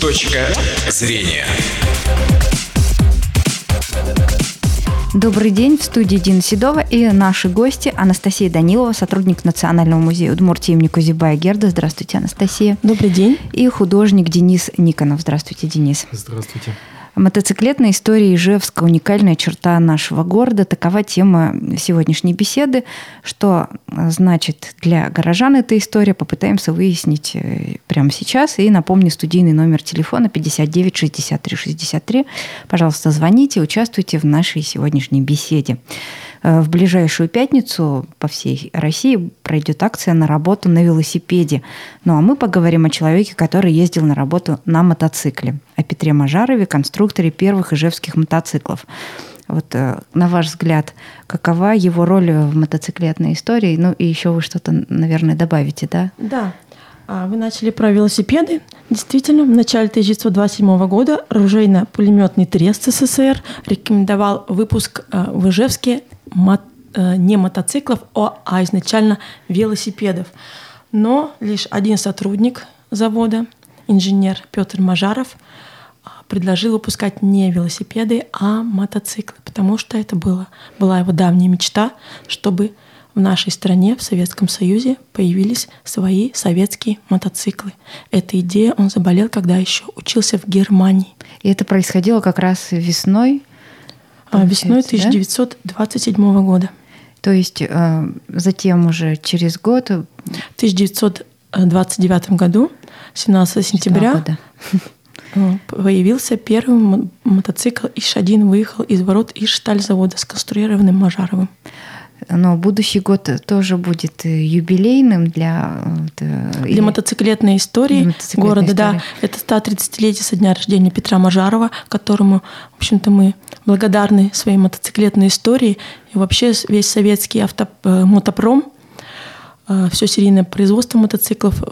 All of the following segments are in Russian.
Точка зрения. Добрый день, в студии Дина Седова и наши гости Анастасия Данилова, сотрудник Национального музея Удмуртии имени Кузибая Герда. Здравствуйте, Анастасия. Добрый день. И художник Денис Никонов. Здравствуйте, Денис. Здравствуйте. Мотоциклетная история Ижевска – уникальная черта нашего города. Такова тема сегодняшней беседы. Что значит для горожан эта история, попытаемся выяснить э, прямо сейчас. И напомню, студийный номер телефона 59 63 63. Пожалуйста, звоните, участвуйте в нашей сегодняшней беседе. Э, в ближайшую пятницу по всей России пройдет акция на работу на велосипеде. Ну а мы поговорим о человеке, который ездил на работу на мотоцикле. О Петре Мажарове, конструкторе первых ижевских мотоциклов. Вот э, на ваш взгляд, какова его роль в мотоциклетной истории? Ну и еще вы что-то, наверное, добавите, да? Да. А, вы начали про велосипеды. Действительно, в начале 1927 года оружейно-пулеметный трест СССР рекомендовал выпуск э, в Ижевске мот, э, не мотоциклов, а изначально велосипедов. Но лишь один сотрудник завода, инженер Петр Мажаров, а, предложил выпускать не велосипеды, а мотоциклы, потому что это было, была его давняя мечта, чтобы в нашей стране, в Советском Союзе, появились свои советские мотоциклы. Эта идея он заболел, когда еще учился в Германии. И это происходило как раз весной а, весной 1927 да? года. То есть э, затем уже через год... В 1929 году, 17 сентября, года. Э, появился первый мотоцикл Иш-1, выехал из ворот Иш-Шталь-завода, сконструированным Мажаровым но будущий год тоже будет э, юбилейным для... Э, для или... мотоциклетной истории мотоциклетной города, истории. да. Это 130-летие со дня рождения Петра Мажарова, которому, в общем-то, мы благодарны своей мотоциклетной истории. И вообще весь советский авто, э, мотопром, все серийное производство мотоциклов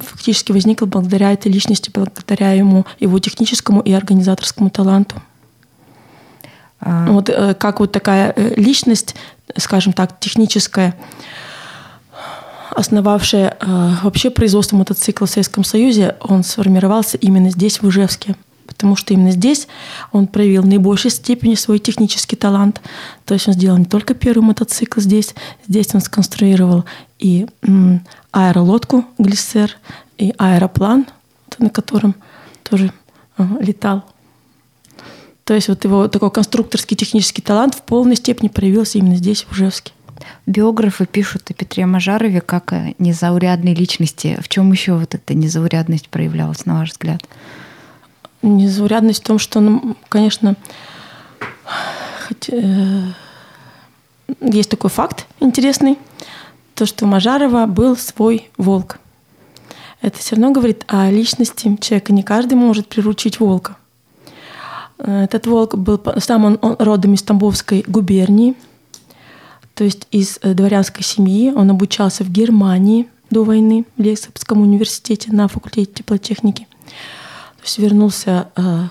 фактически возникло благодаря этой личности, благодаря ему, его техническому и организаторскому таланту. А... Вот как вот такая личность скажем так, техническая, основавшая э, вообще производство мотоцикла в Советском Союзе, он сформировался именно здесь, в Ижевске. Потому что именно здесь он проявил в наибольшей степени свой технический талант. То есть он сделал не только первый мотоцикл здесь, здесь он сконструировал и аэролодку «Глиссер», и аэроплан, на котором тоже э, летал то есть вот его такой конструкторский технический талант в полной степени проявился именно здесь, в Ужевске. Биографы пишут о Петре Мажарове как о незаурядной личности. В чем еще вот эта незаурядность проявлялась, на ваш взгляд? Незаурядность в том, что он, конечно, хоть, э, есть такой факт интересный, то, что у Мажарова был свой волк. Это все равно говорит о личности человека. Не каждый может приручить волка. Этот волк был сам он, он родом из Тамбовской губернии, то есть из э, дворянской семьи. Он обучался в Германии до войны в Лейпцигском университете на факультете теплотехники. То есть вернулся, э,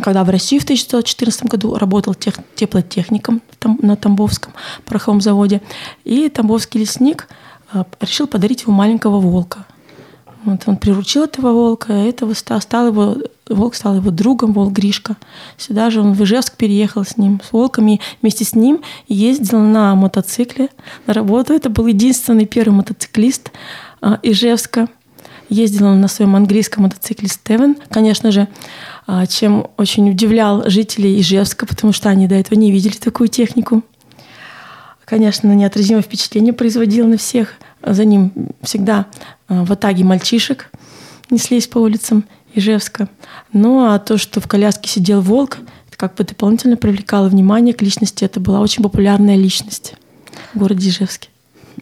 когда в Россию в 1914 году работал тех, теплотехником на Тамбовском пороховом заводе. И тамбовский лесник э, решил подарить ему маленького волка – вот он приручил этого волка, этого стал, стал его, волк стал его другом, волк Гришка. Сюда же он в Ижевск переехал с ним, с волками, вместе с ним ездил на мотоцикле на работу. Это был единственный первый мотоциклист а, Ижевска. Ездил он на своем английском мотоцикле Стевен. Конечно же, а, чем очень удивлял жителей Ижевска, потому что они до этого не видели такую технику. Конечно, неотразимое впечатление производил на всех. За ним всегда э, в атаге мальчишек неслись по улицам Ижевска. Ну а то, что в коляске сидел волк, как бы дополнительно привлекало внимание к личности. Это была очень популярная личность в городе Ижевске.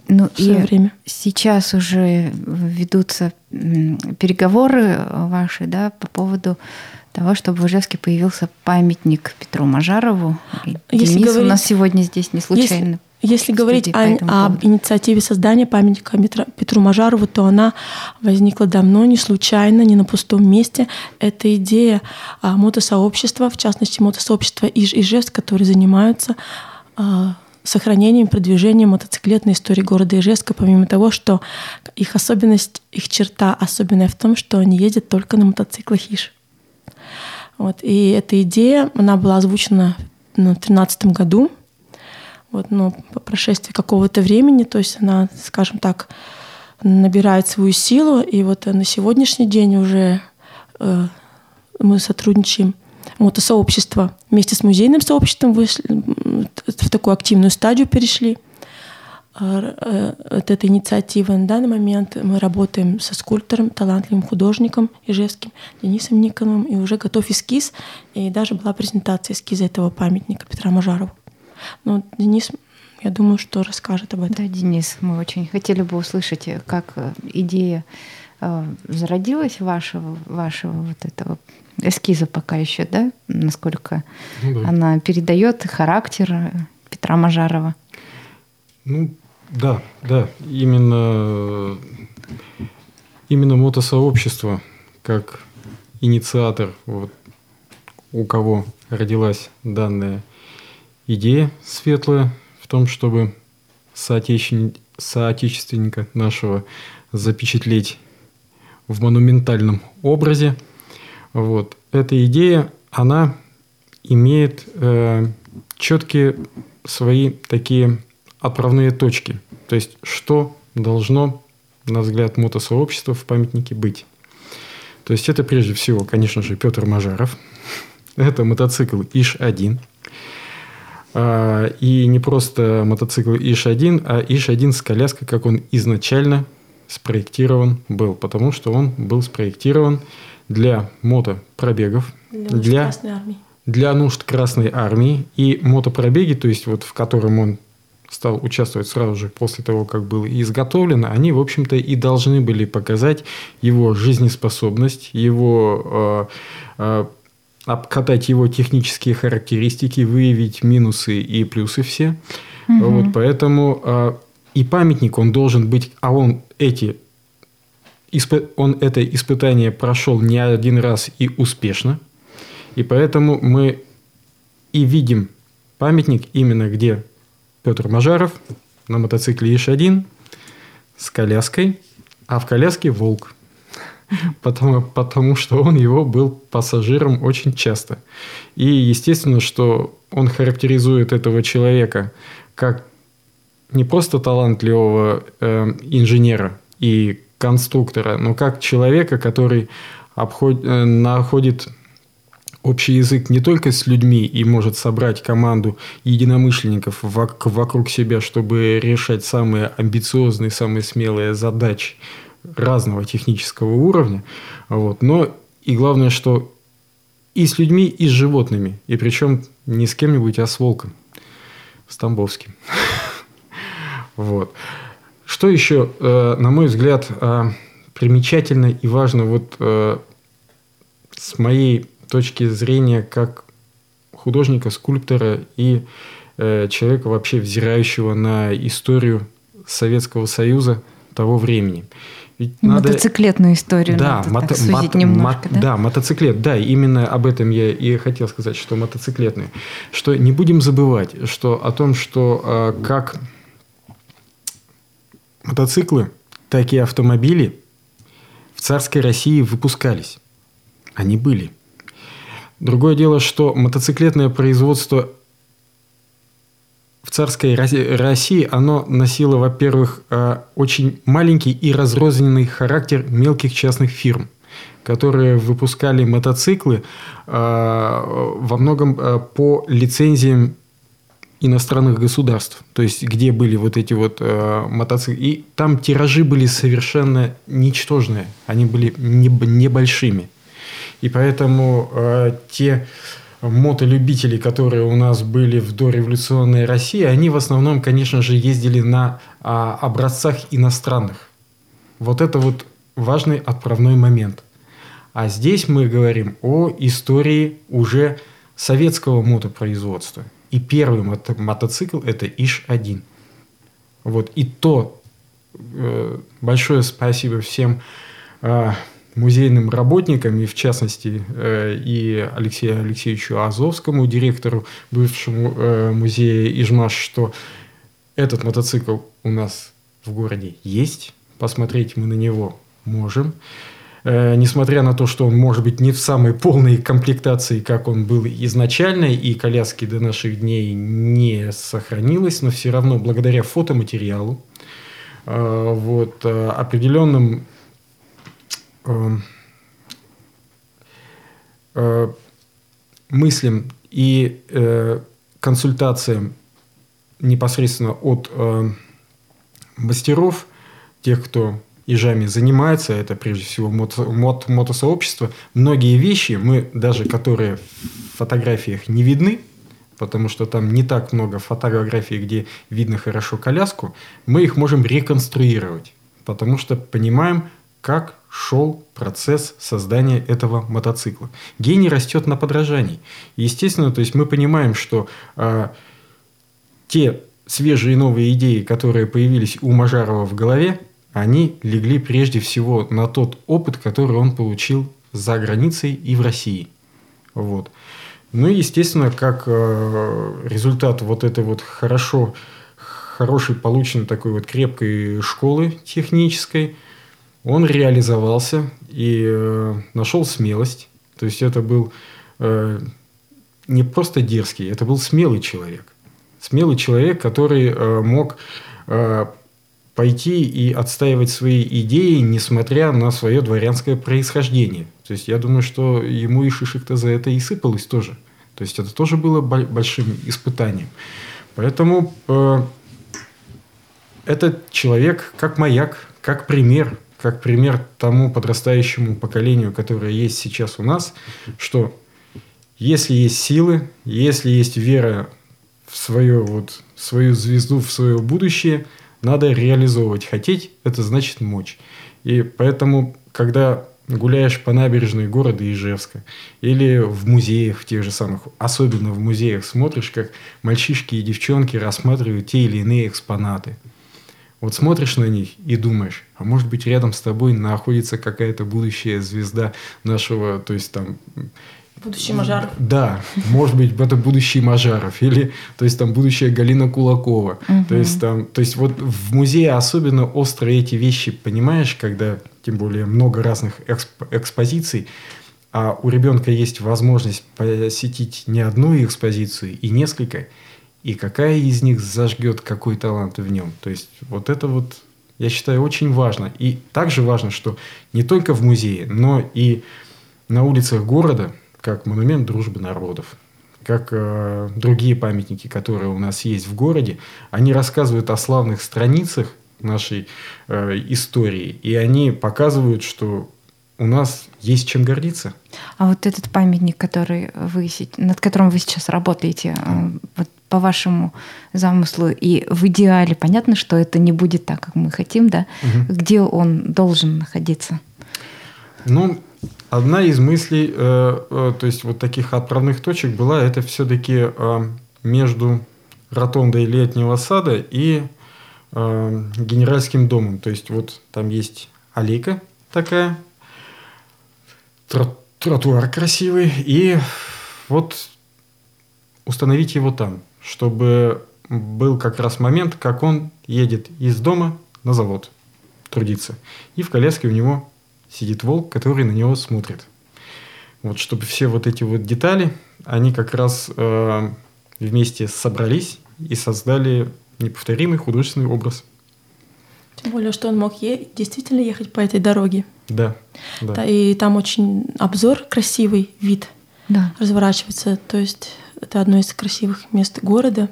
Ну в и время. сейчас уже ведутся переговоры ваши, да, по поводу того, чтобы в Ижевске появился памятник Петру Мажарову. Если Денис говорить, у нас сегодня здесь не случайно. Если, если говорить о, об инициативе создания памятника Петру Мажарову, то она возникла давно, не случайно, не на пустом месте. Это идея а, мотосообщества, в частности, мотосообщества Иж Ижевск, которые занимаются а, сохранением, продвижением мотоциклетной истории города Ижевска, помимо того, что их особенность, их черта особенная в том, что они ездят только на мотоциклах ИШ. Вот. И эта идея, она была озвучена в 2013 году, вот, но по прошествии какого-то времени, то есть она, скажем так, набирает свою силу, и вот на сегодняшний день уже э, мы сотрудничаем мотосообщество вместе с музейным сообществом вышли, в такую активную стадию перешли от этой инициативы. На данный момент мы работаем со скульптором, талантливым художником Ижевским Денисом Никоновым, и уже готов эскиз, и даже была презентация эскиза этого памятника Петра Мажарова. Но Денис, я думаю, что расскажет об этом. Да, Денис, мы очень хотели бы услышать, как э, идея э, зародилась вашего, вашего вот этого эскиза пока еще, да, насколько ну, да. она передает характер Петра Мажарова. Ну, да, да, именно, именно мотосообщество как инициатор, вот, у кого родилась данная идея светлая в том, чтобы соотече... соотечественника нашего запечатлеть в монументальном образе – вот. Эта идея, она имеет э, четкие свои такие отправные точки. То есть, что должно, на взгляд мотосообщества, в памятнике быть. То есть, это прежде всего, конечно же, Петр Мажаров. Это мотоцикл ИШ-1. А, и не просто мотоцикл ИШ-1, а ИШ-1 с коляской, как он изначально спроектирован был. Потому что он был спроектирован для мотопробегов, для, для, Красной армии. для нужд Красной армии. И мотопробеги, то есть вот в котором он стал участвовать сразу же после того, как было изготовлено, они, в общем-то, и должны были показать его жизнеспособность, его э, э, обкатать его технические характеристики, выявить минусы и плюсы все. Угу. Вот, поэтому э, и памятник, он должен быть, а он эти он это испытание прошел не один раз и успешно. И поэтому мы и видим памятник именно где Петр Мажаров на мотоцикле ИШ-1 с коляской, а в коляске волк. Потому, потому что он его был пассажиром очень часто. И естественно, что он характеризует этого человека как не просто талантливого э, инженера и конструктора, но как человека, который обход... Э, находит общий язык не только с людьми и может собрать команду единомышленников вокруг себя, чтобы решать самые амбициозные, самые смелые задачи разного технического уровня, вот, но и главное, что и с людьми, и с животными, и причем не с кем-нибудь, а с волком, с Тамбовским. Вот. Что еще, э, на мой взгляд, э, примечательно и важно вот э, с моей точки зрения как художника, скульптора и человека вообще взирающего на историю Советского Союза того времени. Ведь мотоциклетную надо... историю да, надо мото... так мото... немножко, мото... да? да, мотоциклет, да, именно об этом я и хотел сказать, что мотоциклетную. Что не будем забывать, что о том, что как мотоциклы, так и автомобили в царской России выпускались. Они были. Другое дело, что мотоциклетное производство в царской России, оно носило, во-первых, э, очень маленький и разрозненный характер мелких частных фирм, которые выпускали мотоциклы э, во многом э, по лицензиям иностранных государств, то есть где были вот эти вот э, мотоциклы. И там тиражи были совершенно ничтожные, они были не, небольшими. И поэтому э, те мотолюбители, которые у нас были в дореволюционной России, они в основном, конечно же, ездили на э, образцах иностранных. Вот это вот важный отправной момент. А здесь мы говорим о истории уже советского мотопроизводства. И первый мото мотоцикл – это ИШ-1. Вот. И то э, большое спасибо всем э, музейным работникам, и в частности э, и Алексею Алексеевичу Азовскому, директору бывшему э, музея Ижмаш, что этот мотоцикл у нас в городе есть, посмотреть мы на него можем. Э, несмотря на то, что он может быть не в самой полной комплектации, как он был изначально, и коляски до наших дней не сохранилось, но все равно благодаря фотоматериалу, вот, определенным мыслям и консультациям непосредственно от мастеров, тех, кто ежами занимается, это прежде всего мото, мото, мотосообщество. Многие вещи, мы даже которые в фотографиях не видны, потому что там не так много фотографий, где видно хорошо коляску, мы их можем реконструировать, потому что понимаем, как шел процесс создания этого мотоцикла. Гений растет на подражании. Естественно, то есть мы понимаем, что э, те свежие новые идеи, которые появились у Мажарова в голове, они легли прежде всего на тот опыт, который он получил за границей и в России. Вот. Ну и, естественно, как э, результат вот этой вот хорошо, хорошей полученной такой вот крепкой школы технической, он реализовался и э, нашел смелость. То есть это был э, не просто дерзкий, это был смелый человек. Смелый человек, который мог пойти и отстаивать свои идеи, несмотря на свое дворянское происхождение. То есть я думаю, что ему и шишек-то за это и сыпалось тоже. То есть это тоже было большим испытанием. Поэтому э, этот человек как маяк, как пример, как пример тому подрастающему поколению, которое есть сейчас у нас, что если есть силы, если есть вера в свою, вот, свою звезду, в свое будущее – надо реализовывать. Хотеть – это значит мочь. И поэтому, когда гуляешь по набережной города Ижевска или в музеях в тех же самых, особенно в музеях, смотришь, как мальчишки и девчонки рассматривают те или иные экспонаты. Вот смотришь на них и думаешь, а может быть рядом с тобой находится какая-то будущая звезда нашего, то есть там Будущий Мажаров. Да, может быть, это будущий Мажаров. Или, то есть, там, будущая Галина Кулакова. Угу. То есть, там, то есть, вот в музее особенно остро эти вещи понимаешь, когда, тем более, много разных эксп- экспозиций, а у ребенка есть возможность посетить не одну экспозицию и несколько, и какая из них зажгет какой талант в нем. То есть, вот это вот, я считаю, очень важно. И также важно, что не только в музее, но и на улицах города – как монумент дружбы народов, как э, другие памятники, которые у нас есть в городе, они рассказывают о славных страницах нашей э, истории, и они показывают, что у нас есть чем гордиться. А вот этот памятник, который вы, над которым вы сейчас работаете, э, вот по вашему замыслу и в идеале, понятно, что это не будет так, как мы хотим, да? Угу. Где он должен находиться? Ну, Одна из мыслей, э, э, то есть вот таких отправных точек была, это все-таки э, между ротондой летнего сада и э, генеральским домом. То есть вот там есть аллейка такая, тро тротуар красивый, и вот установить его там, чтобы был как раз момент, как он едет из дома на завод трудиться. И в коляске у него сидит волк, который на него смотрит. Вот чтобы все вот эти вот детали, они как раз э, вместе собрались и создали неповторимый художественный образ. Тем более, что он мог е- действительно ехать по этой дороге. Да, да. да. И там очень обзор, красивый вид да. разворачивается. То есть это одно из красивых мест города.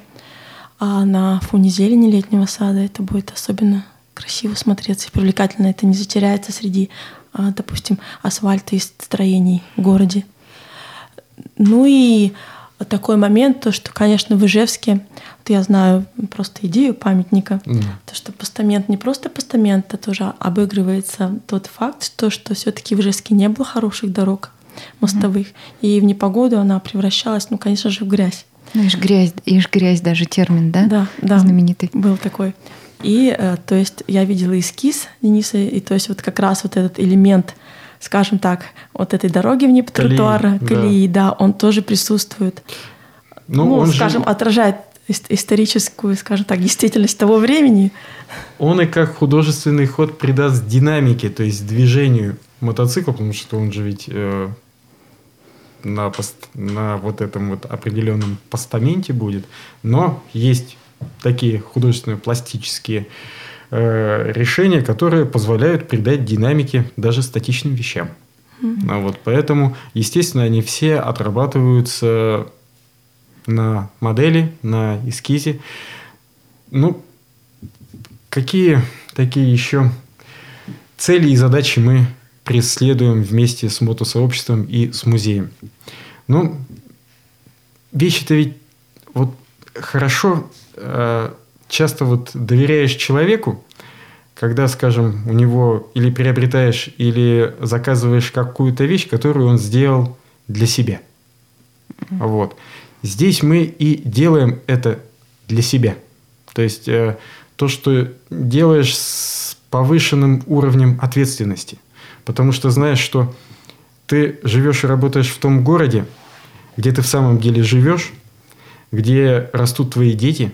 А на фоне зелени летнего сада это будет особенно красиво смотреться и привлекательно. Это не затеряется среди а, допустим, асфальта и строений в городе. Ну и такой момент, то, что, конечно, в Ижевске, вот я знаю просто идею памятника, mm. то, что постамент не просто постамент, а тоже обыгрывается тот факт, что, что все-таки в Ижевске не было хороших дорог мостовых, mm. и в непогоду она превращалась, ну, конечно же, в грязь. Ну, ишь грязь, ишь грязь даже термин, да? Да, да. Знаменитый. Был такой. И, э, то есть, я видела эскиз Дениса, и то есть вот как раз вот этот элемент скажем так, вот этой дороги вне Колеи, тротуара, да. колеи, да. он тоже присутствует. Ну, Ну, он же- скажем, отражает ис- историческую, скажем так, действительность того времени. Он и как художественный ход придаст динамике, то есть движению мотоцикла, потому что он же ведь э, на, пост- на вот этом вот определенном постаменте будет. Но есть такие художественные пластические э, решения, которые позволяют придать динамике даже статичным вещам. А вот поэтому, естественно, они все отрабатываются на модели, на эскизе. Ну, какие такие еще цели и задачи мы преследуем вместе с мотосообществом и с музеем? Ну, вещи-то ведь вот хорошо э, часто вот доверяешь человеку, когда, скажем, у него или приобретаешь, или заказываешь какую-то вещь, которую он сделал для себя. Вот. Здесь мы и делаем это для себя. То есть э, то, что делаешь с повышенным уровнем ответственности. Потому что знаешь, что ты живешь и работаешь в том городе, где ты в самом деле живешь, где растут твои дети,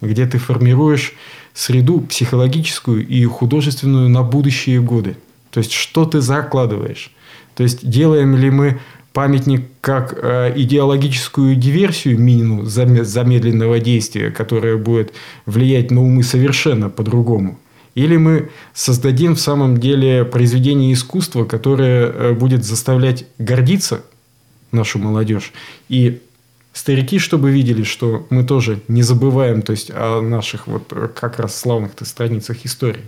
где ты формируешь среду психологическую и художественную на будущие годы. То есть, что ты закладываешь. То есть, делаем ли мы памятник как э, идеологическую диверсию Минину заме- замедленного действия, которая будет влиять на умы совершенно по-другому. Или мы создадим в самом деле произведение искусства, которое э, будет заставлять гордиться нашу молодежь. И старики, чтобы видели, что мы тоже не забываем то есть, о наших вот э, как раз славных-то страницах истории.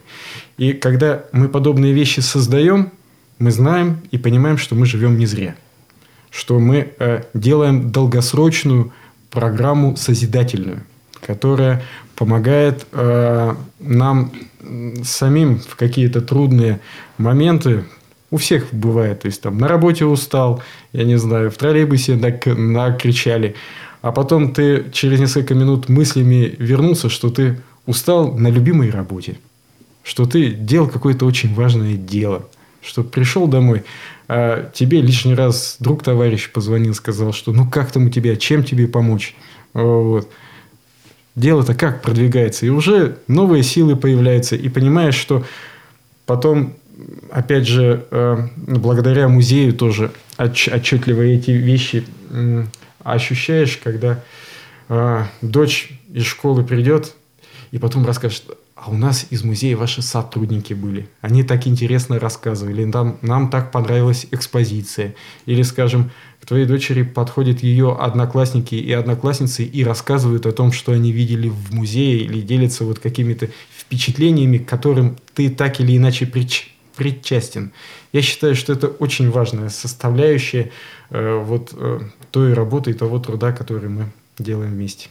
И когда мы подобные вещи создаем, мы знаем и понимаем, что мы живем не зря. Что мы э, делаем долгосрочную программу созидательную, которая помогает э, нам самим в какие-то трудные моменты у всех бывает. То есть там на работе устал, я не знаю, в троллейбусе нак- накричали. А потом ты через несколько минут мыслями вернулся, что ты устал на любимой работе. Что ты делал какое-то очень важное дело. Что пришел домой, а тебе лишний раз друг товарищ позвонил, сказал, что ну как там у тебя, чем тебе помочь. Вот дело-то как продвигается. И уже новые силы появляются. И понимаешь, что потом, опять же, э, благодаря музею тоже отч- отчетливо эти вещи ощущаешь, когда э, дочь из школы придет и потом расскажет, а у нас из музея ваши сотрудники были. Они так интересно рассказывали. Нам, нам так понравилась экспозиция. Или, скажем, к твоей дочери подходят ее одноклассники и одноклассницы и рассказывают о том, что они видели в музее, или делятся вот какими-то впечатлениями, к которым ты так или иначе прич- причастен. Я считаю, что это очень важная составляющая э, вот э, той работы и того труда, который мы делаем вместе.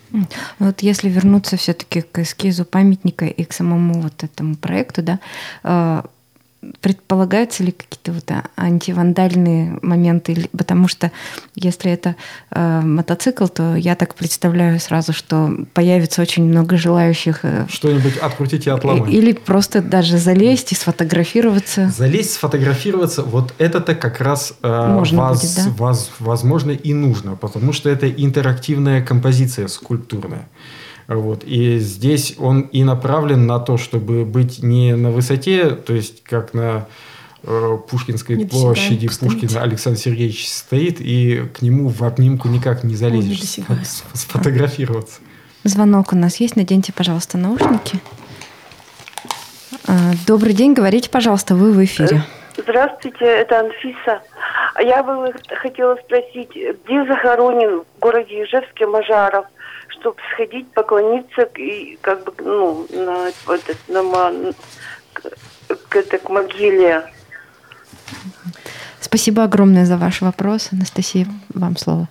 Вот если вернуться все-таки к эскизу памятника и к самому вот этому проекту, да, э, предполагаются ли какие-то вот антивандальные моменты? Потому что если это э, мотоцикл, то я так представляю сразу, что появится очень много желающих э, Что-нибудь открутить и отломать. или просто даже залезть и сфотографироваться. Залезть, сфотографироваться, вот это-то как раз э, Можно воз- будет, да? воз- возможно и нужно, потому что это интерактивная композиция скульптурная. Вот. И здесь он и направлен на то, чтобы быть не на высоте, то есть как на э, Пушкинской Недосягаем площади. Пушкина Александр Сергеевич стоит, и к нему в обнимку никак не залезешь. Сф- Сфотографироваться. Звонок у нас есть. Наденьте, пожалуйста, наушники. А, Добрый день, говорите, пожалуйста, вы в эфире. Здравствуйте, это Анфиса. А Я бы хотела спросить, где захоронен в городе Ижевске Мажаров, чтобы сходить, поклониться и как бы, ну, на, вот это, на ма- к, к этой- к могиле. Спасибо огромное за ваш вопрос. Анастасия, вам слово.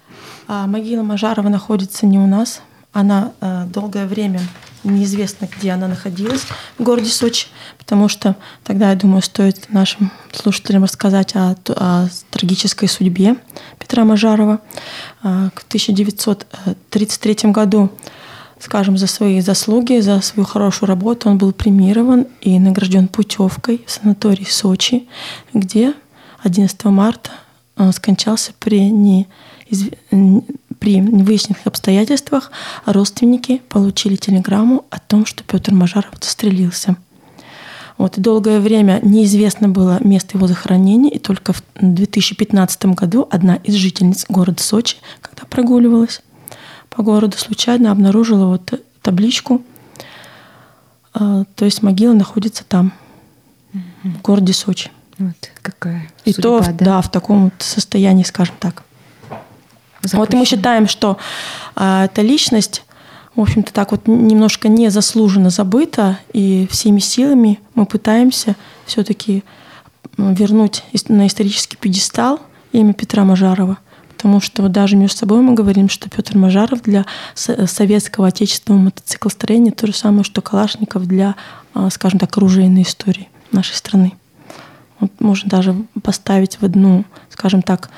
А могила Мажарова находится не у нас. Она э, долгое время неизвестно, где она находилась в городе Сочи, потому что тогда, я думаю, стоит нашим слушателям рассказать о, о трагической судьбе Петра Мажарова. А, В 1933 году, скажем, за свои заслуги, за свою хорошую работу он был премирован и награжден путевкой в санаторий Сочи, где 11 марта э, скончался при, не, при невыясненных обстоятельствах. Родственники получили телеграмму о том, что Петр Мажаров застрелился. Вот, и долгое время неизвестно было место его захоронения, и только в 2015 году одна из жительниц города Сочи, когда прогуливалась по городу, случайно обнаружила вот табличку, а, то есть могила находится там, в городе Сочи. Вот какая И судьба, то, да? да, в таком вот состоянии, скажем так. Запущено. Вот мы считаем, что а, эта личность в общем-то, так вот немножко незаслуженно забыто, и всеми силами мы пытаемся все-таки вернуть на исторический пьедестал имя Петра Мажарова. Потому что вот даже между собой мы говорим, что Петр Мажаров для советского отечественного мотоциклостроения то же самое, что Калашников для, а, скажем так, оружейной истории нашей страны. Вот можно даже поставить в одну, скажем так,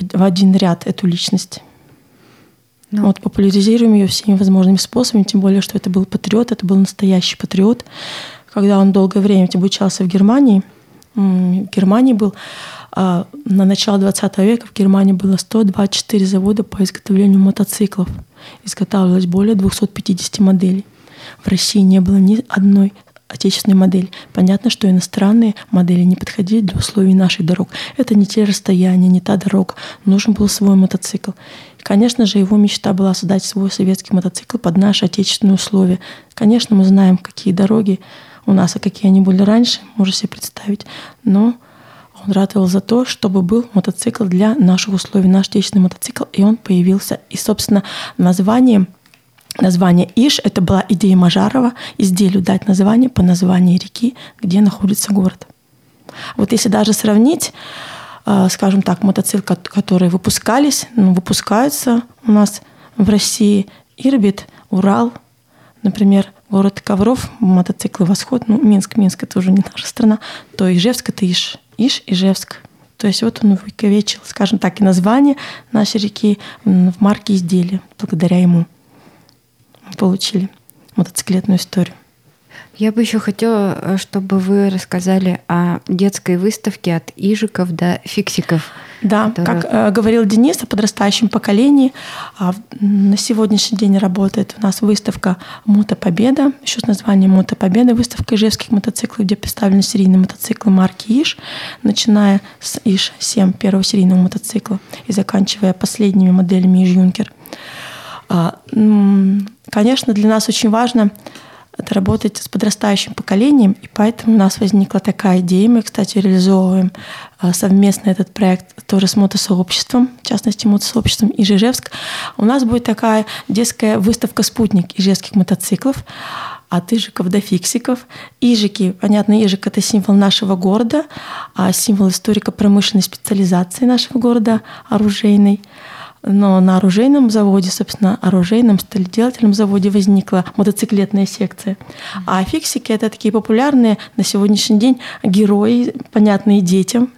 в один ряд эту личность. Ну. Вот популяризируем ее всеми возможными способами, тем более, что это был патриот, это был настоящий патриот. Когда он долгое время обучался в Германии, в Германии был а, на начало 20 века в Германии было 124 завода по изготовлению мотоциклов. Изготавливалось более 250 моделей. В России не было ни одной отечественной модели. Понятно, что иностранные модели не подходили для условий наших дорог. Это не те расстояния, не та дорога. Нужен был свой мотоцикл. Конечно же, его мечта была создать свой советский мотоцикл под наши отечественные условия. Конечно, мы знаем, какие дороги у нас, а какие они были раньше, можно себе представить. Но он ратовал за то, чтобы был мотоцикл для наших условий, наш отечественный мотоцикл, и он появился. И, собственно, названием Название Иш — это была идея Мажарова, изделию дать название по названию реки, где находится город. Вот если даже сравнить, э, скажем так, мотоциклы, которые выпускались, ну, выпускаются у нас в России, Ирбит, Урал, например, город Ковров, мотоциклы «Восход», ну, Минск, Минск — это уже не наша страна, то Ижевск — это Иш, Иш, Ижевск. То есть вот он увековечил, скажем так, и название нашей реки в марке изделия благодаря ему получили мотоциклетную историю. Я бы еще хотела, э, чтобы вы рассказали о детской выставке от ижиков до фиксиков. Да, которая... как э, говорил Денис о подрастающем поколении, э, на сегодняшний день работает у нас выставка «Мотопобеда», еще с названием «Мотопобеда», выставка ижевских мотоциклов, где представлены серийные мотоциклы марки ИЖ, начиная с ИЖ-7, первого серийного мотоцикла, и заканчивая последними моделями ИЖ-Юнкер. А, конечно, для нас очень важно это работать с подрастающим поколением, и поэтому у нас возникла такая идея. Мы, кстати, реализовываем а, совместно этот проект тоже с мотосообществом, в частности, мотосообществом Ижевск. У нас будет такая детская выставка «Спутник» ижевских мотоциклов от ижиков до фиксиков. Ижики, понятно, ижик — это символ нашего города, а символ историко-промышленной специализации нашего города, оружейной. Но на оружейном заводе, собственно, оружейном сталеделательном заводе возникла мотоциклетная секция. А фиксики — это такие популярные на сегодняшний день герои, понятные детям,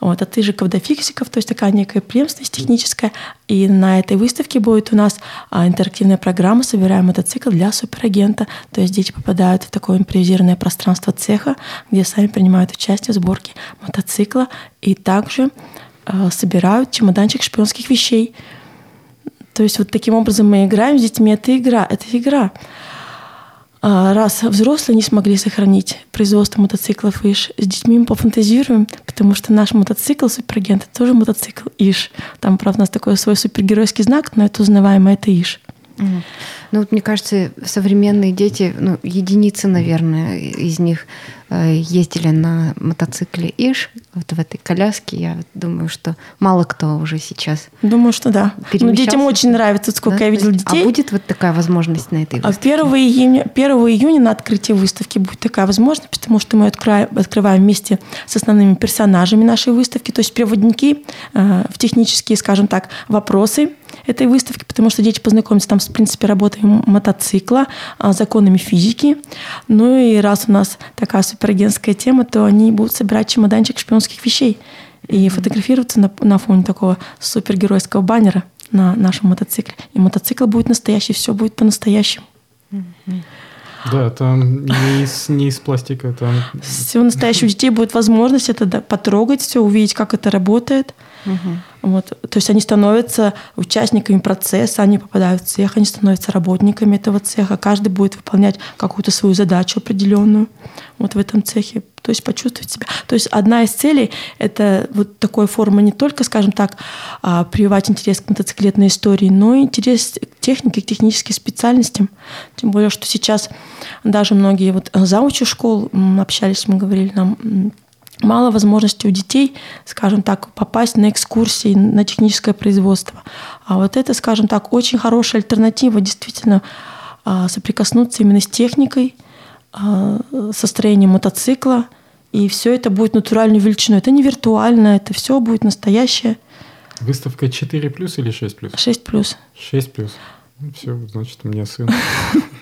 вот, от тыжиков до фиксиков, то есть такая некая преемственность техническая. И на этой выставке будет у нас а, интерактивная программа «Собираем мотоцикл для суперагента». То есть дети попадают в такое импровизированное пространство цеха, где сами принимают участие в сборке мотоцикла. И также собирают чемоданчик шпионских вещей. То есть вот таким образом мы играем с детьми. Это игра, это игра. А раз взрослые не смогли сохранить производство мотоциклов ИШ, с детьми мы пофантазируем, потому что наш мотоцикл Суперагент — это тоже мотоцикл ИШ. Там, правда, у нас такой свой супергеройский знак, но это узнаваемо, это ИШ. Ну вот мне кажется, современные дети, ну единицы, наверное, из них Э, ездили на мотоцикле Иш, вот в этой коляске. Я думаю, что мало кто уже сейчас Думаю, что да. Ну, детям очень нравится, сколько да? я видела детей. А будет вот такая возможность на этой а выставке? 1 июня, 1 июня на открытии выставки будет такая возможность, потому что мы открываем, открываем вместе с основными персонажами нашей выставки, то есть переводники э, в технические, скажем так, вопросы этой выставки, потому что дети познакомятся там с, в принципе, работой мотоцикла, э, законами физики. Ну и раз у нас такая суперагентская тема, то они будут собирать чемоданчик шпионских вещей и фотографироваться на, на фоне такого супергеройского баннера на нашем мотоцикле. И мотоцикл будет настоящий, все будет по-настоящему. Да, там не из, не из пластика, там... Все настоящих детей будет возможность это да, потрогать все, увидеть, как это работает. Угу. Вот. То есть они становятся участниками процесса, они попадают в цех, они становятся работниками этого цеха. Каждый будет выполнять какую-то свою задачу определенную вот в этом цехе. То есть почувствовать себя. То есть одна из целей — это вот такой формы не только, скажем так, а, прививать интерес к мотоциклетной истории, но и интерес к технике, к техническим специальностям. Тем более, что сейчас даже многие вот заучи школ общались, мы говорили, нам мало возможностей у детей, скажем так, попасть на экскурсии, на техническое производство. А вот это, скажем так, очень хорошая альтернатива действительно а, соприкоснуться именно с техникой, а, со строением мотоцикла, и все это будет натуральной величиной. Это не виртуально, это все будет настоящее. Выставка 4 плюс или 6 плюс? 6 плюс. 6 плюс. Ну, все, значит, у меня сын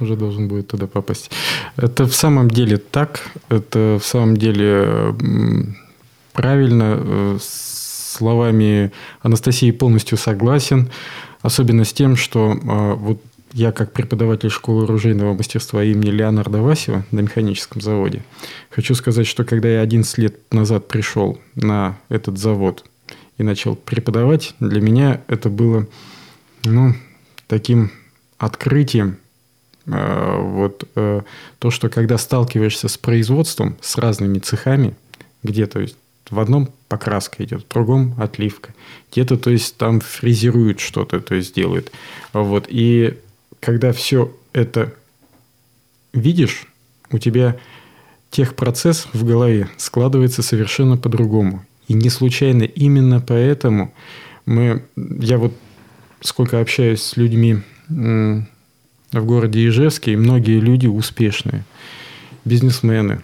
уже должен будет туда попасть. Это в самом деле так, это в самом деле правильно. Э, словами Анастасии полностью согласен, особенно с тем, что э, вот я как преподаватель школы оружейного мастерства имени Леонарда Васева на механическом заводе, хочу сказать, что когда я 11 лет назад пришел на этот завод и начал преподавать, для меня это было ну, таким открытием, вот э, то, что когда сталкиваешься с производством, с разными цехами, где то в одном покраска идет, в другом отливка, где-то то есть там фрезеруют что-то, то есть делают, вот и когда все это видишь, у тебя техпроцесс в голове складывается совершенно по-другому. И не случайно именно поэтому мы, я вот сколько общаюсь с людьми в городе Ижевске, и многие люди успешные, бизнесмены,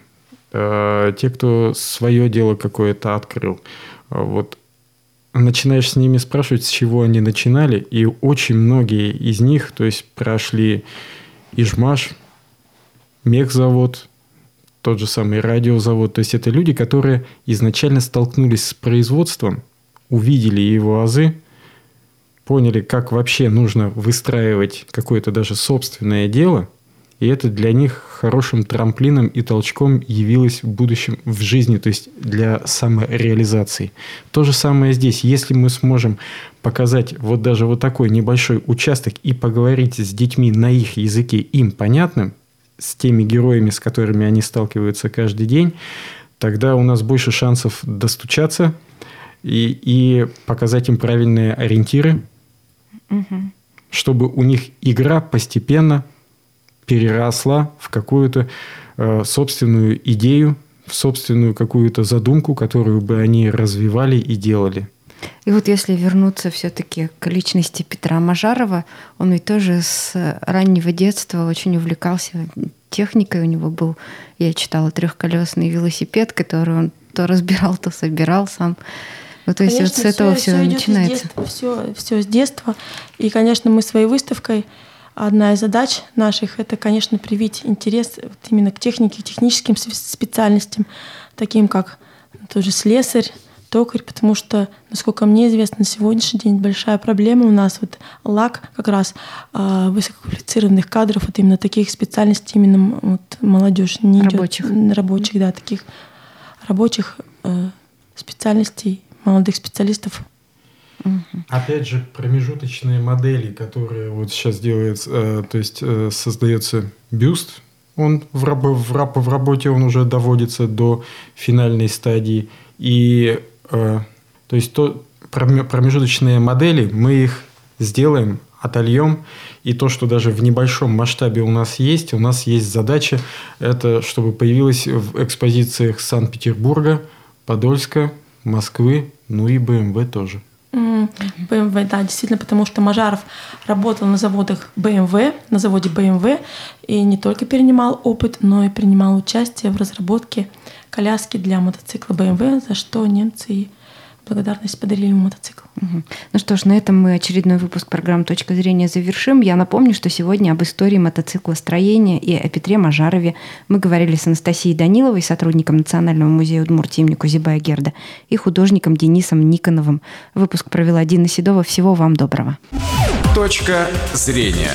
э, те, кто свое дело какое-то открыл. Вот начинаешь с ними спрашивать, с чего они начинали, и очень многие из них, то есть прошли Ижмаш, мехзавод, тот же самый радиозавод. То есть это люди, которые изначально столкнулись с производством, увидели его азы, поняли, как вообще нужно выстраивать какое-то даже собственное дело, и это для них хорошим трамплином и толчком явилось в будущем в жизни, то есть для самореализации. То же самое здесь. Если мы сможем показать вот даже вот такой небольшой участок и поговорить с детьми на их языке им понятным, с теми героями, с которыми они сталкиваются каждый день, тогда у нас больше шансов достучаться и, и показать им правильные ориентиры, угу. чтобы у них игра постепенно переросла в какую-то э, собственную идею, в собственную какую-то задумку, которую бы они развивали и делали. И вот если вернуться все-таки к личности Петра Мажарова, он ведь тоже с раннего детства очень увлекался техникой. У него был, я читала, трехколесный велосипед, который он то разбирал, то собирал сам. Ну, то есть конечно, вот с этого все, все, все начинается. Детства, все, все с детства. И, конечно, мы своей выставкой одна из задач наших это, конечно, привить интерес вот именно к технике, к техническим специальностям, таким как тоже слесарь, токарь, потому что, насколько мне известно, на сегодняшний день большая проблема у нас вот лак как раз э, высококвалифицированных кадров, вот именно таких специальностей, именно вот молодежь не рабочих. идет, рабочих, да, таких рабочих э, специальностей молодых специалистов. Опять же, промежуточные модели, которые вот сейчас делается, э, то есть э, создается бюст, он в, раб, в, раб, в работе он уже доводится до финальной стадии. И э, то есть то, промежуточные модели, мы их сделаем, отольем. И то, что даже в небольшом масштабе у нас есть, у нас есть задача, это чтобы появилось в экспозициях Санкт-Петербурга, Подольска, Москвы, ну и БМВ тоже. БМВ, да, действительно, потому что Мажаров работал на заводах БМВ, на заводе БМВ, и не только перенимал опыт, но и принимал участие в разработке коляски для мотоцикла БМВ, за что немцы и благодарность подарили ему мотоцикл. Угу. Ну что ж, на этом мы очередной выпуск программы «Точка зрения» завершим. Я напомню, что сегодня об истории мотоциклостроения и о Петре Мажарове мы говорили с Анастасией Даниловой, сотрудником Национального музея Удмуртии имени Кузибая Герда, и художником Денисом Никоновым. Выпуск провела Дина Седова. Всего вам доброго. «Точка зрения».